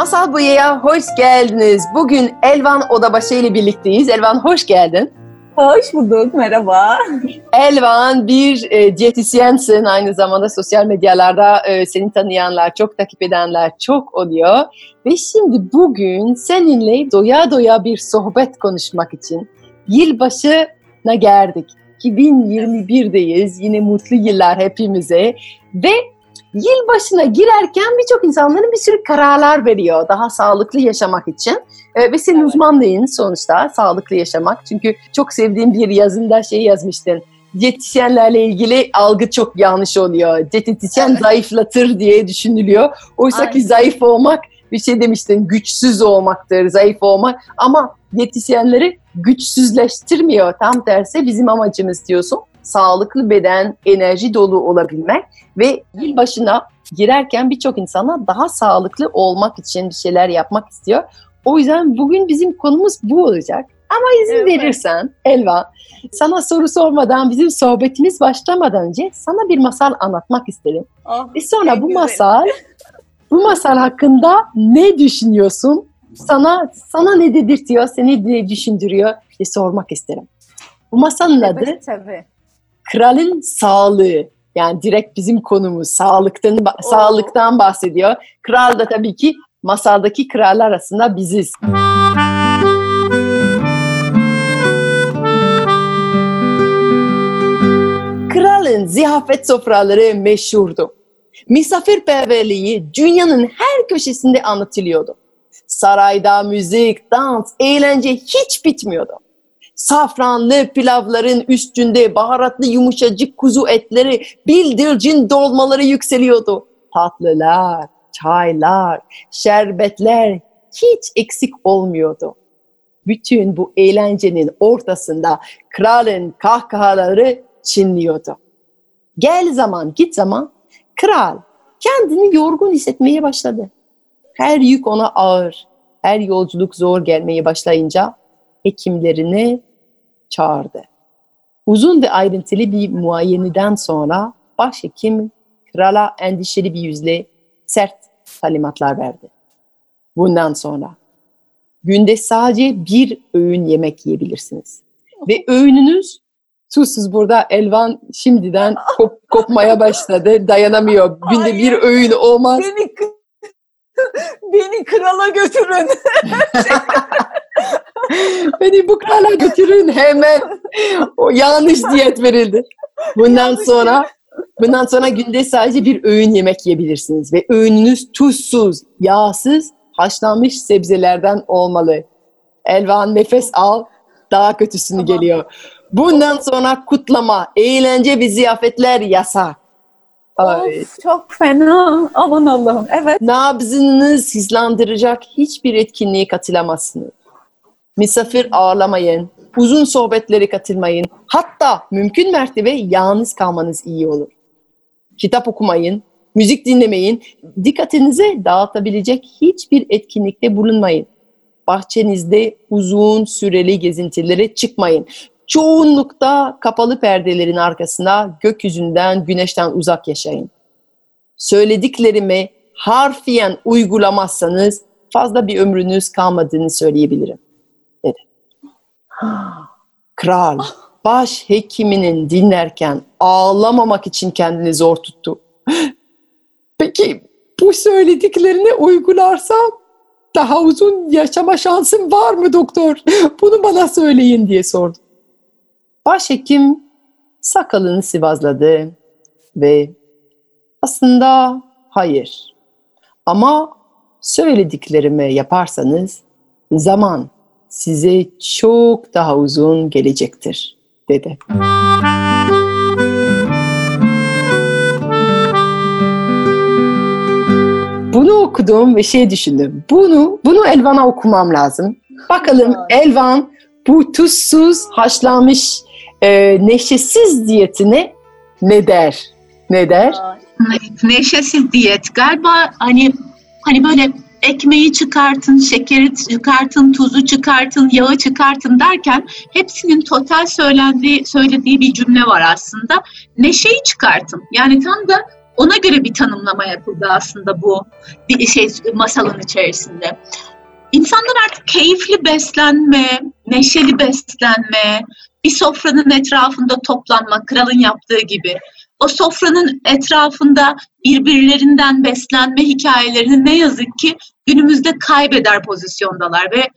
Masal Buya'ya hoş geldiniz. Bugün Elvan Odabaşı ile birlikteyiz. Elvan hoş geldin. Hoş bulduk, merhaba. Elvan bir e, diyetisyensin. Aynı zamanda sosyal medyalarda e, seni tanıyanlar, çok takip edenler çok oluyor. Ve şimdi bugün seninle doya doya bir sohbet konuşmak için yılbaşına geldik. 2021'deyiz. Yine mutlu yıllar hepimize. Ve yılbaşına girerken birçok insanların bir sürü kararlar veriyor daha sağlıklı yaşamak için. Ee, ve senin Evet. uzmanlığın sonuçta sağlıklı yaşamak. Çünkü çok sevdiğim bir yazında şey yazmıştın. Diyetisyenlerle ilgili algı çok yanlış oluyor. Diyetisyen Evet. zayıflatır diye düşünülüyor. Oysa ki Aynen. zayıf olmak bir şey demiştin güçsüz olmaktır, zayıf olmak. Ama diyetisyenleri güçsüzleştirmiyor. Tam tersi bizim amacımız diyorsun. Sağlıklı beden, enerji dolu olabilmek ve yılbaşına girerken birçok insana daha sağlıklı olmak için bir şeyler yapmak istiyor. O yüzden bugün bizim konumuz bu olacak. Ama izin Evet. verirsen Elva, sana soru sormadan, bizim sohbetimiz başlamadan önce sana bir masal anlatmak isterim. Oh, Ve sonra bu güzeli. masal, bu masal hakkında ne düşünüyorsun? Sana sana ne dedirtiyor, seni ne düşündürüyor diye sormak isterim. Bu masalın adı Evet, tabii. Kralın Sağlığı. Yani direkt bizim konumuz sağlıktan sağlıktan bahsediyor. Kral da tabii ki masaldaki krallar arasında biziz. Kralın ziyafet sofraları meşhurdu. Misafirperverliği dünyanın her köşesinde anlatılıyordu. Sarayda müzik, dans, eğlence hiç bitmiyordu. Safranlı pilavların üstünde baharatlı yumuşacık kuzu etleri, bildircin dolmaları yükseliyordu. Tatlılar, çaylar, şerbetler hiç eksik olmuyordu. Bütün bu eğlencenin ortasında kralın kahkahaları çınlıyordu. Gel zaman git zaman kral kendini yorgun hissetmeye başladı. Her yük ona ağır, her yolculuk zor gelmeye başlayınca hekimlerini çağırdı. Uzun ve ayrıntılı bir muayeneden sonra başhekim krala endişeli bir yüzle sert talimatlar verdi. Bundan sonra günde sadece bir öğün yemek yiyebilirsiniz. Ve öğününüz susuz burada Elvan şimdiden kop- kopmaya başladı. Dayanamıyor. Günde bir öğün olmaz. Beni, beni krala götürün. Beni bu krala götürün hemen. O yanlış diyet verildi. Bundan Yanlış sonra bundan sonra günde sadece bir öğün yemek yiyebilirsiniz ve öğününüz tuzsuz, yağsız, haşlanmış sebzelerden olmalı. Elvan nefes al, daha kötüsünü Tamam. geliyor. Bundan sonra kutlama, eğlence ve ziyafetler yasak. Ay. Of, çok fena. Aman Allah'ım. Evet. Nabzınız hızlandıracak hiçbir etkinliğe katılamazsınız. Misafir ağırlamayın, uzun sohbetlere katılmayın. Hatta mümkün mertebe yalnız kalmanız iyi olur. Kitap okumayın, müzik dinlemeyin, dikkatinizi dağıtabilecek hiçbir etkinlikte bulunmayın. Bahçenizde uzun süreli gezintilere çıkmayın. Çoğunlukta kapalı perdelerin arkasında gökyüzünden, güneşten uzak yaşayın söylediklerimi harfiyen uygulamazsanız fazla bir ömrünüz kalmadığını söyleyebilirim. Dedi. Kral baş hekiminin dinlerken ağlamamak için kendini zor tuttu. Peki bu söylediklerini uygularsam daha uzun yaşama şansım var mı doktor? Bunu bana söyleyin diye sordu. Başhekim sakalını sıvazladı ve aslında hayır. Ama söylediklerimi yaparsanız zaman size çok daha uzun gelecektir dedi. bunu okudum ve şey düşündüm. Bunu bunu Elvan'a okumam lazım. Bakalım Elvan bu tuzsuz haşlanmış e, neşesiz diyetine ne der? Ne der? neşesiz diyet galiba hani hani böyle ekmeği çıkartın, şekeri çıkartın, tuzu çıkartın, yağı çıkartın derken hepsinin total söylendiği söylediği bir cümle var aslında. Neşeyi çıkartın. Yani tam da ona göre bir tanımlama yapıldı aslında bu bir şey masalın içerisinde. İnsanlar artık keyifli beslenme, neşeli beslenme, bir sofranın etrafında toplanma, kralın yaptığı gibi o sofranın etrafında birbirlerinden beslenme hikayelerini ne yazık ki günümüzde kaybeder pozisyondalar ve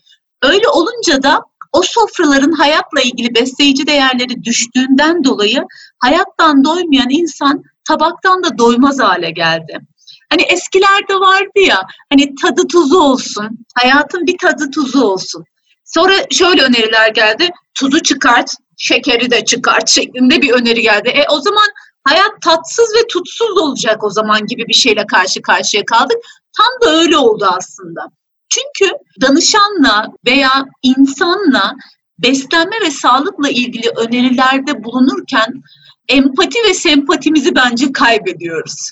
öyle olunca da o sofraların hayatla ilgili besleyici değerleri düştüğünden dolayı hayattan doymayan insan tabaktan da doymaz hale geldi. Hani eskilerde vardı ya hani tadı tuzu olsun, hayatın bir tadı tuzu olsun. Sonra şöyle öneriler geldi, tuzu çıkart, şekeri de çıkart şeklinde bir öneri geldi. E o zaman hayat tatsız ve tutsuz olacak o zaman gibi bir şeyle karşı karşıya kaldık. Tam da öyle oldu aslında. Çünkü danışanla veya insanla beslenme ve sağlıkla ilgili önerilerde bulunurken empati ve sempatimizi bence kaybediyoruz.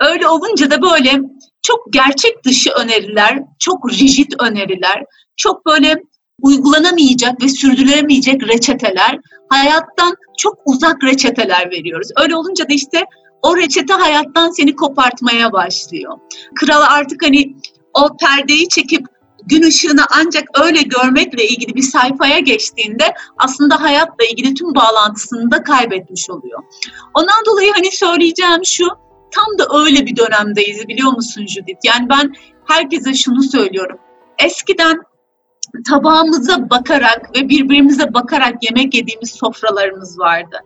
Öyle olunca da böyle çok gerçek dışı öneriler, çok rigid öneriler, çok böyle uygulanamayacak ve sürdürülemeyecek reçeteler, hayattan çok uzak reçeteler veriyoruz. Öyle olunca da işte o reçete hayattan seni kopartmaya başlıyor. Kral artık hani o perdeyi çekip gün ışığını ancak öyle görmekle ilgili bir sayfaya geçtiğinde aslında hayatla ilgili tüm bağlantısını da kaybetmiş oluyor. Ondan dolayı hani söyleyeceğim şu, tam da öyle bir dönemdeyiz biliyor musun Judith? Yani ben herkese şunu söylüyorum. Eskiden tabağımıza bakarak ve birbirimize bakarak yemek yediğimiz sofralarımız vardı.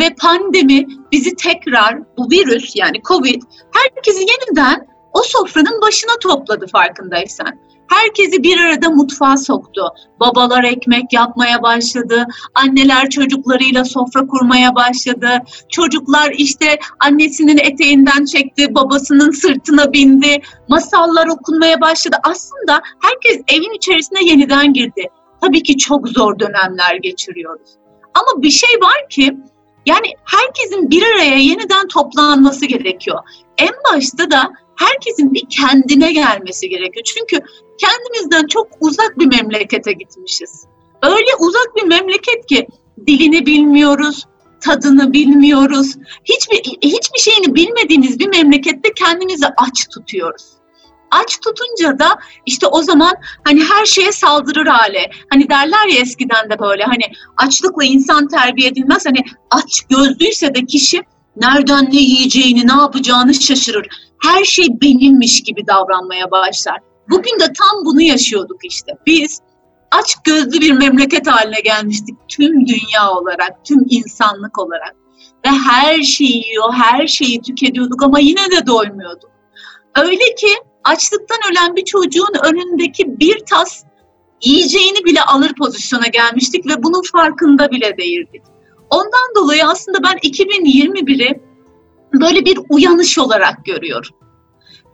Ve pandemi bizi tekrar bu virüs yani Covid herkesi yeniden o sofranın başına topladı farkındaysan herkesi bir arada mutfağa soktu. Babalar ekmek yapmaya başladı, anneler çocuklarıyla sofra kurmaya başladı. Çocuklar işte annesinin eteğinden çekti, babasının sırtına bindi. Masallar okunmaya başladı. Aslında herkes evin içerisine yeniden girdi. Tabii ki çok zor dönemler geçiriyoruz. Ama bir şey var ki yani herkesin bir araya yeniden toplanması gerekiyor. En başta da herkesin bir kendine gelmesi gerekiyor. Çünkü kendimizden çok uzak bir memlekete gitmişiz. Öyle uzak bir memleket ki dilini bilmiyoruz, tadını bilmiyoruz. Hiçbir hiçbir şeyini bilmediğimiz bir memlekette kendimizi aç tutuyoruz. Aç tutunca da işte o zaman hani her şeye saldırır hale. Hani derler ya eskiden de böyle hani açlıkla insan terbiye edilmez. Hani aç gözlüyse de kişi nereden ne yiyeceğini, ne yapacağını şaşırır. Her şey benimmiş gibi davranmaya başlar. Bugün de tam bunu yaşıyorduk işte. Biz aç gözlü bir memleket haline gelmiştik tüm dünya olarak, tüm insanlık olarak. Ve her şeyi yiyor, her şeyi tüketiyorduk ama yine de doymuyorduk. Öyle ki açlıktan ölen bir çocuğun önündeki bir tas yiyeceğini bile alır pozisyona gelmiştik ve bunun farkında bile değildik. Ondan dolayı aslında ben 2021'i böyle bir uyanış olarak görüyorum.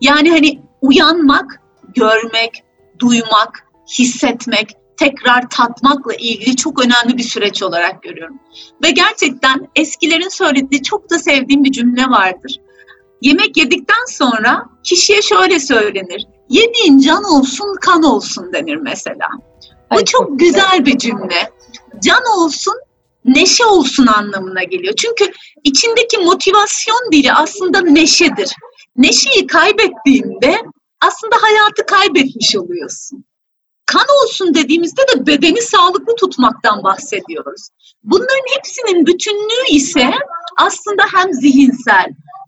Yani hani uyanmak görmek, duymak, hissetmek, tekrar tatmakla ilgili çok önemli bir süreç olarak görüyorum. Ve gerçekten eskilerin söylediği çok da sevdiğim bir cümle vardır. Yemek yedikten sonra kişiye şöyle söylenir. Yediğin can olsun, kan olsun denir mesela. Bu çok güzel bir cümle. Can olsun, neşe olsun anlamına geliyor. Çünkü içindeki motivasyon dili aslında neşedir. Neşeyi kaybettiğinde aslında hayatı kaybetmiş oluyorsun. Kan olsun dediğimizde de bedeni sağlıklı tutmaktan bahsediyoruz. Bunların hepsinin bütünlüğü ise aslında hem zihinsel,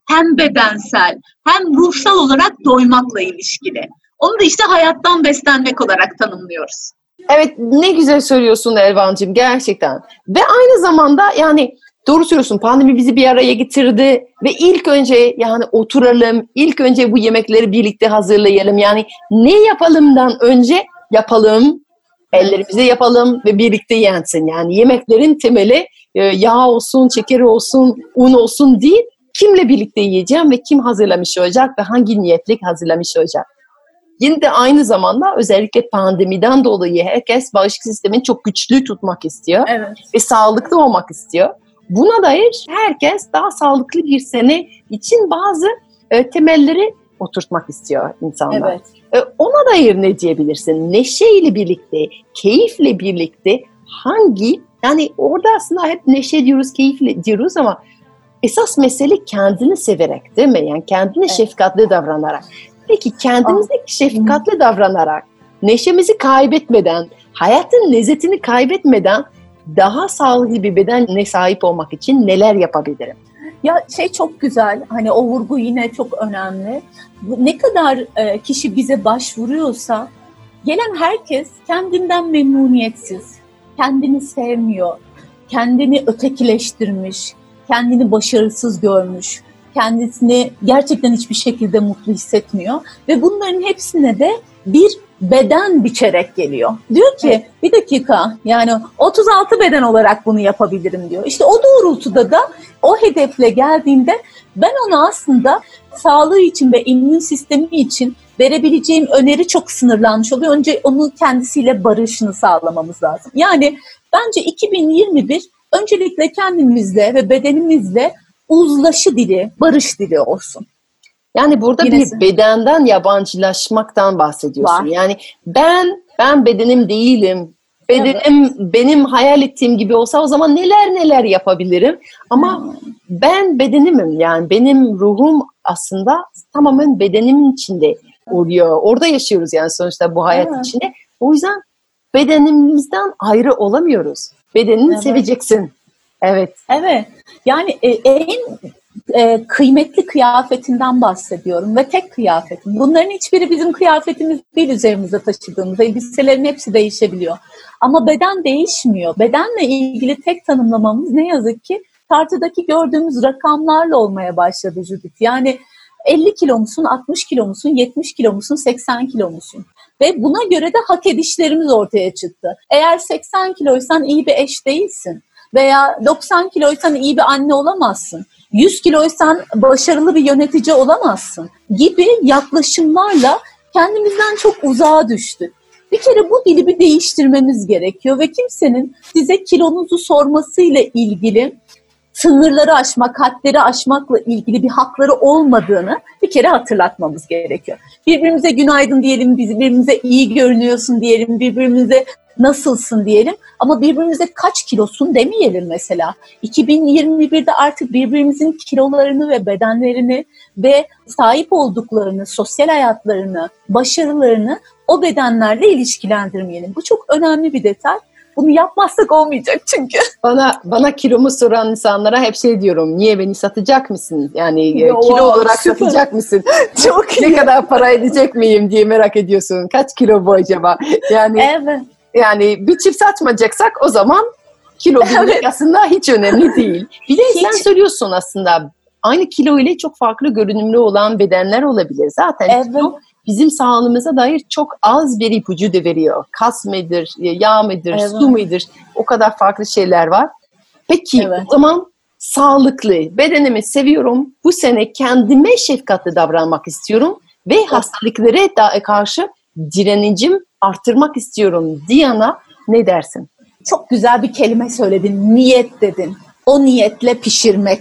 hem bedensel, hem ruhsal olarak doymakla ilişkili. Onu da işte hayattan beslenmek olarak tanımlıyoruz. Evet ne güzel söylüyorsun Elvan'cığım gerçekten. Ve aynı zamanda yani Doğru söylüyorsun. Pandemi bizi bir araya getirdi ve ilk önce yani oturalım, ilk önce bu yemekleri birlikte hazırlayalım. Yani ne yapalımdan önce yapalım, ellerimize yapalım ve birlikte yensin. Yani yemeklerin temeli e, yağ olsun, şeker olsun, un olsun değil, kimle birlikte yiyeceğim ve kim hazırlamış olacak ve hangi niyetle hazırlamış olacak. Yine de aynı zamanda özellikle pandemiden dolayı herkes bağışıklık sistemini çok güçlü tutmak istiyor Evet. ve sağlıklı olmak istiyor. Buna dair herkes daha sağlıklı bir sene için bazı e, temelleri oturtmak istiyor insanlar. Evet. E, ona dair ne diyebilirsin? Neşeyle birlikte, keyifle birlikte hangi yani orada aslında hep neşe diyoruz, keyifle diyoruz ama esas mesele kendini severek değil mi? Yani kendine Evet. şefkatli davranarak. Peki kendimize şefkatli davranarak, neşemizi kaybetmeden, hayatın lezzetini kaybetmeden daha sağlıklı bir bedene sahip olmak için neler yapabilirim? Ya şey çok güzel, hani o vurgu yine çok önemli. Ne kadar e, kişi bize başvuruyorsa, gelen herkes kendinden memnuniyetsiz, kendini sevmiyor, kendini ötekileştirmiş, kendini başarısız görmüş, kendisini gerçekten hiçbir şekilde mutlu hissetmiyor ve bunların hepsine de bir beden biçerek geliyor. Diyor ki Evet. bir dakika yani 36 beden olarak bunu yapabilirim diyor. İşte o doğrultuda da o hedefle geldiğinde ben ona aslında sağlığı için ve immün sistemi için verebileceğim öneri çok sınırlanmış oluyor. Önce onu kendisiyle barışını sağlamamız lazım. Yani bence 2021 öncelikle kendimizle ve bedenimizle uzlaşı dili, barış dili olsun. Yani burada Yinesi. bir bedenden yabancılaşmaktan bahsediyorsun. Var. Yani ben ben bedenim değilim. Bedenim benim hayal ettiğim gibi olsa o zaman neler neler yapabilirim. Ama ben bedenimim. Yani benim ruhum aslında tamamen bedenimin içinde oluyor. Orada yaşıyoruz yani sonuçta bu hayat Evet. içinde. O yüzden bedenimizden ayrı olamıyoruz. Bedenini Evet. seveceksin. Evet. Evet. Yani e, en e, kıymetli kıyafetinden bahsediyorum ve tek kıyafetim. Bunların hiçbiri bizim kıyafetimiz değil üzerimizde taşıdığımız. Elbiselerin hepsi değişebiliyor. Ama beden değişmiyor. Bedenle ilgili tek tanımlamamız ne yazık ki tartıdaki gördüğümüz rakamlarla olmaya başladı Judith. Yani 50 kilo musun, 60 kilo musun, 70 kilo musun, 80 kilo musun? Ve buna göre de hak edişlerimiz ortaya çıktı. Eğer 80 kiloysan iyi bir eş değilsin. Veya 90 kiloysan iyi bir anne olamazsın. 100 kiloysan başarılı bir yönetici olamazsın gibi yaklaşımlarla kendimizden çok uzağa düştük. Bir kere bu dili bir değiştirmemiz gerekiyor ve kimsenin size kilonuzu sormasıyla ilgili sınırları aşmak, hadleri aşmakla ilgili bir hakları olmadığını bir kere hatırlatmamız gerekiyor. Birbirimize günaydın diyelim, birbirimize iyi görünüyorsun diyelim, birbirimize nasılsın diyelim ama birbirimize kaç kilosun demeyelim mesela. 2021'de artık birbirimizin kilolarını ve bedenlerini ve sahip olduklarını, sosyal hayatlarını, başarılarını o bedenlerle ilişkilendirmeyelim. Bu çok önemli bir detay. Bunu yapmazsak olmayacak çünkü. Bana bana kilomu soran insanlara hep şey diyorum. Niye beni satacak mısın? Yani e, Yo, kilo olarak süper. satacak mısın? Çok ne kadar para edecek miyim diye merak ediyorsun. Kaç kilo bu acaba? Yani Evet. yani bir çift satmayacaksak o zaman kilo bilmek aslında hiç önemli değil. Bir de Hiç. sen söylüyorsun aslında aynı kilo ile çok farklı görünümlü olan bedenler olabilir. Zaten Evet. kilo bizim sağlığımıza dair çok az bir ipucu da veriyor. Kas mıdır, yağ mıdır, Evet. su mudur? O kadar farklı şeyler var. Peki Evet. o zaman sağlıklı, bedenimi seviyorum. Bu sene kendime şefkatli davranmak istiyorum ve hastalıklara da karşı direnicim artırmak istiyorum. Diana ne dersin? Çok güzel bir kelime söyledin. Niyet dedin. O niyetle pişirmek.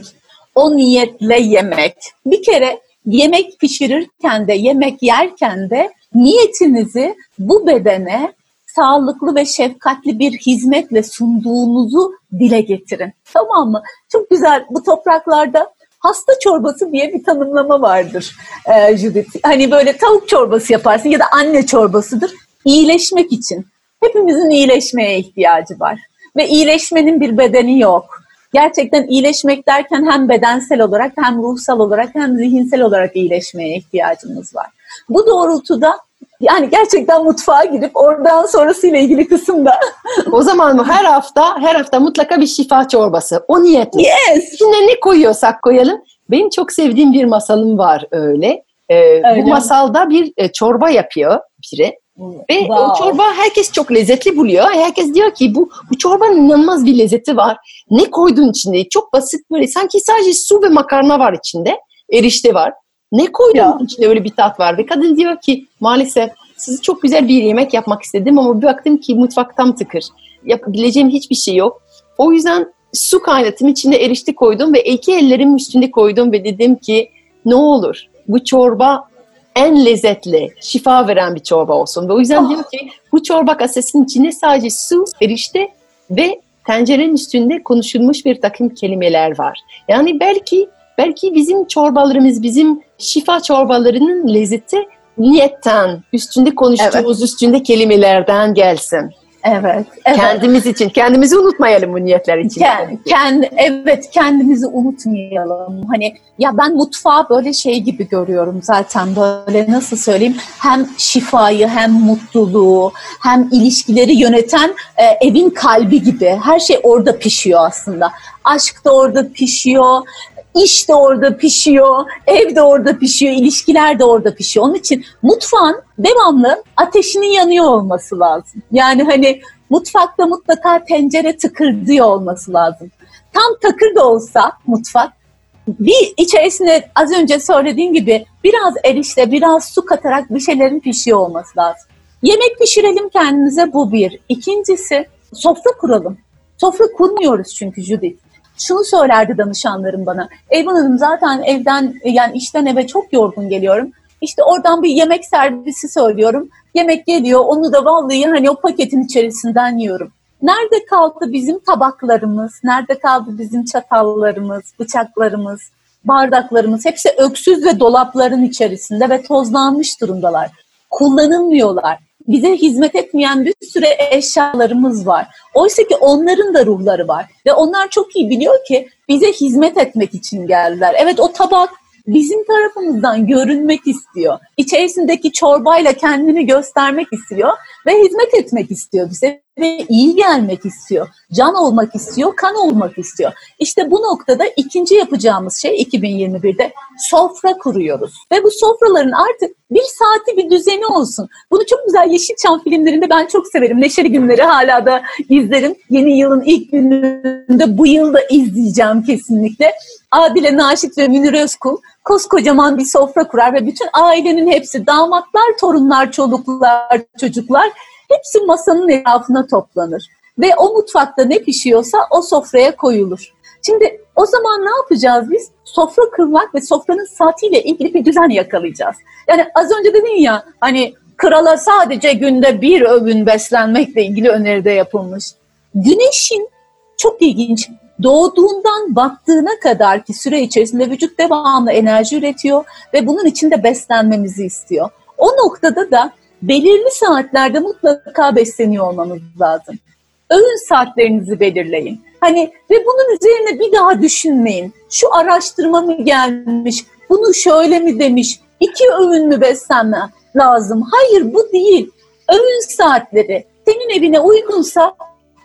O niyetle yemek. Bir kere yemek pişirirken de yemek yerken de niyetinizi bu bedene sağlıklı ve şefkatli bir hizmetle sunduğunuzu dile getirin. Tamam mı? Çok güzel. Bu topraklarda hasta çorbası diye bir tanımlama vardır e, Judith. Hani böyle tavuk çorbası yaparsın ya da anne çorbasıdır. İyileşmek için. Hepimizin iyileşmeye ihtiyacı var. Ve iyileşmenin bir bedeni yok. Gerçekten iyileşmek derken hem bedensel olarak hem ruhsal olarak hem zihinsel olarak iyileşmeye ihtiyacımız var. Bu doğrultuda yani gerçekten mutfağa gidip oradan sonrasıyla ilgili kısımda O zaman her hafta her hafta mutlaka bir şifa çorbası. O niyetle. yes İçine ne koyuyorsak koyalım. Benim çok sevdiğim bir masalım var öyle. Ee, Öyle bu masalda bir e, çorba yapıyor biri Ve Wow. o çorba herkes çok lezzetli buluyor. Herkes diyor ki bu, bu çorbanın inanılmaz bir lezzeti var. Ne koydun içinde? Çok basit böyle. Sanki sadece su ve makarna var içinde. Erişte var. Ne koydun Ya. içinde öyle bir tat var. Ve kadın diyor ki maalesef size çok güzel bir yemek yapmak istedim ama bir baktım ki mutfak tam tıkır. Yapabileceğim hiçbir şey yok. O yüzden su kaynattım içine erişte koydum ve iki ellerim üstünde koydum ve dedim ki ne olur bu çorba en lezzetli, şifa veren bir çorba olsun. Ve o yüzden Ah. diyor ki bu çorba kasesinin içinde sadece su, erişte ve tencerenin üstünde konuşulmuş bir takım kelimeler var. Yani belki belki bizim çorbalarımız, bizim şifa çorbalarının lezzeti niyetten, üstünde konuştuğumuz üstünde kelimelerden gelsin. Evet. evet. Kendimiz için, kendimizi unutmayalım bu niyetler için. Kendi, kendi, evet kendimizi unutmayalım. Hani ya ben mutfağı böyle şey gibi görüyorum zaten böyle nasıl söyleyeyim hem şifayı hem mutluluğu hem ilişkileri yöneten e, evin kalbi gibi her şey orada pişiyor aslında. Aşk da orada pişiyor. İş de orada pişiyor, ev de orada pişiyor, ilişkiler de orada pişiyor. Onun için mutfağın devamlı ateşinin yanıyor olması lazım. Yani hani mutfakta mutlaka tencere tıkırdıyor olması lazım. Tam takır da olsa mutfak bir içerisine az önce söylediğim gibi biraz erişte, biraz su katarak bir şeylerin pişiyor olması lazım. Yemek pişirelim kendimize bu bir. İkincisi sofra kuralım. Sofra kurmuyoruz çünkü Judith. Şunu söylerdi danışanlarım bana. Eyvan Hanım zaten evden yani işten eve çok yorgun geliyorum. İşte oradan bir yemek servisi söylüyorum. Yemek geliyor onu da vallahi hani o paketin içerisinden yiyorum. Nerede kaldı bizim tabaklarımız? Nerede kaldı bizim çatallarımız, bıçaklarımız, bardaklarımız? Hepsi öksüz ve dolapların içerisinde ve tozlanmış durumdalar. Kullanılmıyorlar. Bize hizmet etmeyen bir süre eşyalarımız var. Oysa ki onların da ruhları var. Ve onlar çok iyi biliyor ki bize hizmet etmek için geldiler. Evet o tabak bizim tarafımızdan görünmek istiyor. İçerisindeki çorbayla kendini göstermek istiyor ve hizmet etmek istiyor bize ve iyi gelmek istiyor. Can olmak istiyor, kan olmak istiyor. İşte bu noktada ikinci yapacağımız şey 2021'de sofra kuruyoruz. Ve bu sofraların artık bir saati bir düzeni olsun. Bunu çok güzel Yeşilçam filmlerinde ben çok severim. Neşeli günleri hala da izlerim. Yeni yılın ilk gününde bu yıl da izleyeceğim kesinlikle. Adile Naşit ve Münir Özkul koskocaman bir sofra kurar ve bütün ailenin hepsi damatlar, torunlar, çoluklar, çocuklar hepsi masanın etrafına toplanır. Ve o mutfakta ne pişiyorsa o sofraya koyulur. Şimdi o zaman ne yapacağız biz? Sofra kırmak ve sofranın saatiyle ilgili bir düzen yakalayacağız. Yani az önce dedin ya hani krala sadece günde bir öğün beslenmekle ilgili öneride yapılmış. Güneşin çok ilginç doğduğundan battığına kadar ki süre içerisinde vücut devamlı enerji üretiyor ve bunun için de beslenmemizi istiyor. O noktada da belirli saatlerde mutlaka besleniyor olmamız lazım. Öğün saatlerinizi belirleyin. Hani ve bunun üzerine bir daha düşünmeyin. Şu araştırma mı gelmiş, bunu şöyle mi demiş, iki öğün mü beslenme lazım? Hayır bu değil. Öğün saatleri senin evine uygunsa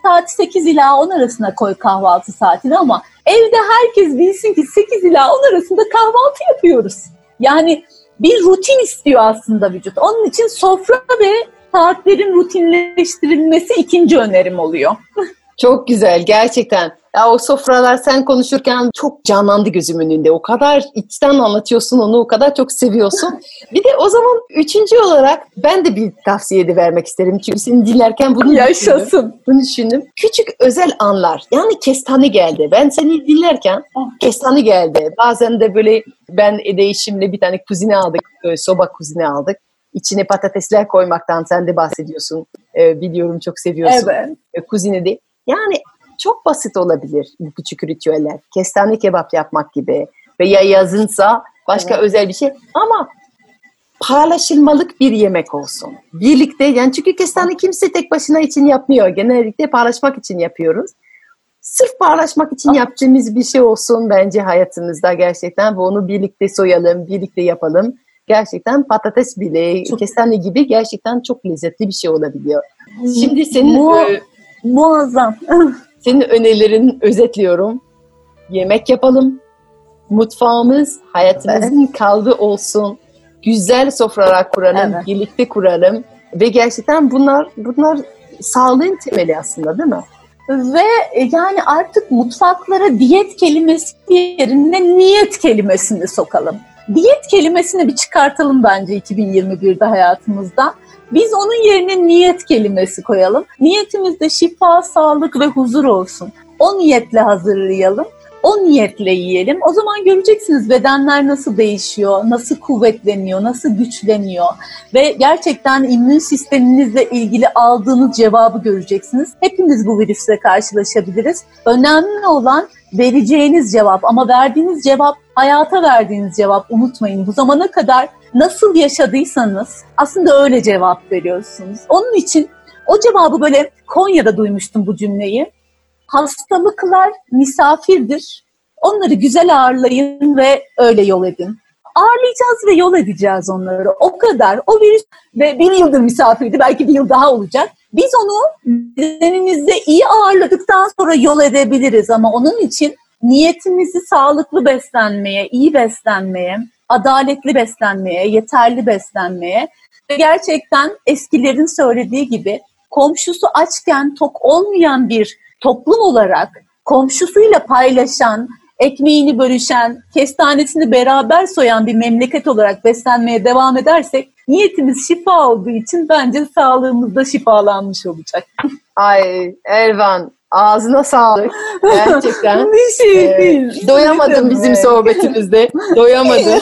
saat 8 ila 10 arasına koy kahvaltı saatini ama evde herkes bilsin ki 8 ila 10 arasında kahvaltı yapıyoruz. Yani bir rutin istiyor aslında vücut. Onun için sofra ve saatlerin rutinleştirilmesi ikinci önerim oluyor. Çok güzel gerçekten. Ya o sofralar sen konuşurken çok canlandı gözümün önünde. O kadar içten anlatıyorsun onu, o kadar çok seviyorsun. bir de o zaman üçüncü olarak ben de bir tavsiye de vermek isterim. Çünkü seni dinlerken bunu düşündüm. Yaşasın. Bunu düşündüm. Küçük özel anlar. Yani kestane geldi. Ben seni dinlerken kestane geldi. Bazen de böyle ben değişimle bir tane kuzine aldık. Soba kuzine aldık. İçine patatesler koymaktan sen de bahsediyorsun. E, biliyorum çok seviyorsun. Evet. E, kuzine de. Yani çok basit olabilir bu küçük ritüeller. Kestane kebap yapmak gibi veya yazınsa başka Evet. özel bir şey ama paylaşılmalık bir yemek olsun. Birlikte yani çünkü kestane kimse tek başına için yapmıyor. Genellikle paylaşmak için yapıyoruz. Sırf paylaşmak için yaptığımız bir şey olsun bence hayatımızda gerçekten ve onu birlikte soyalım, birlikte yapalım. Gerçekten patates bile, Çok- kestane gibi gerçekten çok lezzetli bir şey olabiliyor. Şimdi senin Bu- e, Muazzam. senin önerilerini özetliyorum. Yemek yapalım. Mutfağımız hayatımızın kalbi olsun. Güzel sofralar kuralım, Evet. birlikte kuralım. Ve gerçekten bunlar bunlar sağlığın temeli aslında değil mi? Ve e, yani artık mutfaklara diyet kelimesi yerine niyet kelimesini sokalım. Diyet kelimesini bir çıkartalım bence 2021'de hayatımızdan. Biz onun yerine niyet kelimesi koyalım. Niyetimizde şifa, sağlık ve huzur olsun. O niyetle hazırlayalım. O niyetle yiyelim. O zaman göreceksiniz bedenler nasıl değişiyor, nasıl kuvvetleniyor, nasıl güçleniyor. Ve gerçekten immün sisteminizle ilgili aldığınız cevabı göreceksiniz. Hepimiz bu virüsle karşılaşabiliriz. Önemli olan vereceğiniz cevap ama verdiğiniz cevap hayata verdiğiniz cevap unutmayın. Bu zamana kadar nasıl yaşadıysanız aslında öyle cevap veriyorsunuz. Onun için o cevabı böyle Konya'da duymuştum bu cümleyi. Hastalıklar misafirdir. Onları güzel ağırlayın ve öyle yol edin. Ağırlayacağız ve yol edeceğiz onları. O kadar. O virüs ve bir yıldır misafirdi. Belki bir yıl daha olacak. Biz onu bedenimizde iyi ağırladıktan sonra yol edebiliriz ama onun için niyetimizi sağlıklı beslenmeye, iyi beslenmeye, adaletli beslenmeye, yeterli beslenmeye ve gerçekten eskilerin söylediği gibi komşusu açken tok olmayan bir toplum olarak komşusuyla paylaşan, ekmeğini bölüşen, kestanesini beraber soyan bir memleket olarak beslenmeye devam edersek niyetimiz şifa olduğu için bence sağlığımız da şifalanmış olacak. Ay Ervan ağzına sağlık. Gerçekten. bir şey Ee, değil. Doyamadım bizim sohbetimizde. Doyamadım.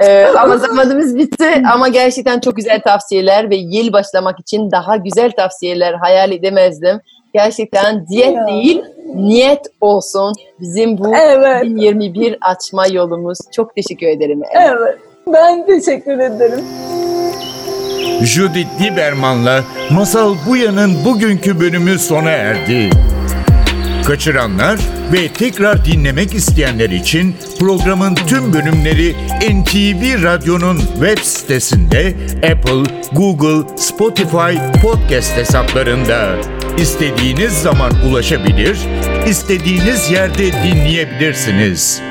Ee, ama zamanımız bitti ama gerçekten çok güzel tavsiyeler ve yıl başlamak için daha güzel tavsiyeler hayal edemezdim. Gerçekten diyet değil, niyet olsun bizim bu Evet, 2021 açma yolumuz. Çok teşekkür ederim. Ervan. evet. Ben teşekkür ederim. Judith Lieberman'la Masal Buya'nın bugünkü bölümü sona erdi. Kaçıranlar ve tekrar dinlemek isteyenler için programın tüm bölümleri NTV Radyo'nun web sitesinde Apple, Google, Spotify podcast hesaplarında istediğiniz zaman ulaşabilir, istediğiniz yerde dinleyebilirsiniz.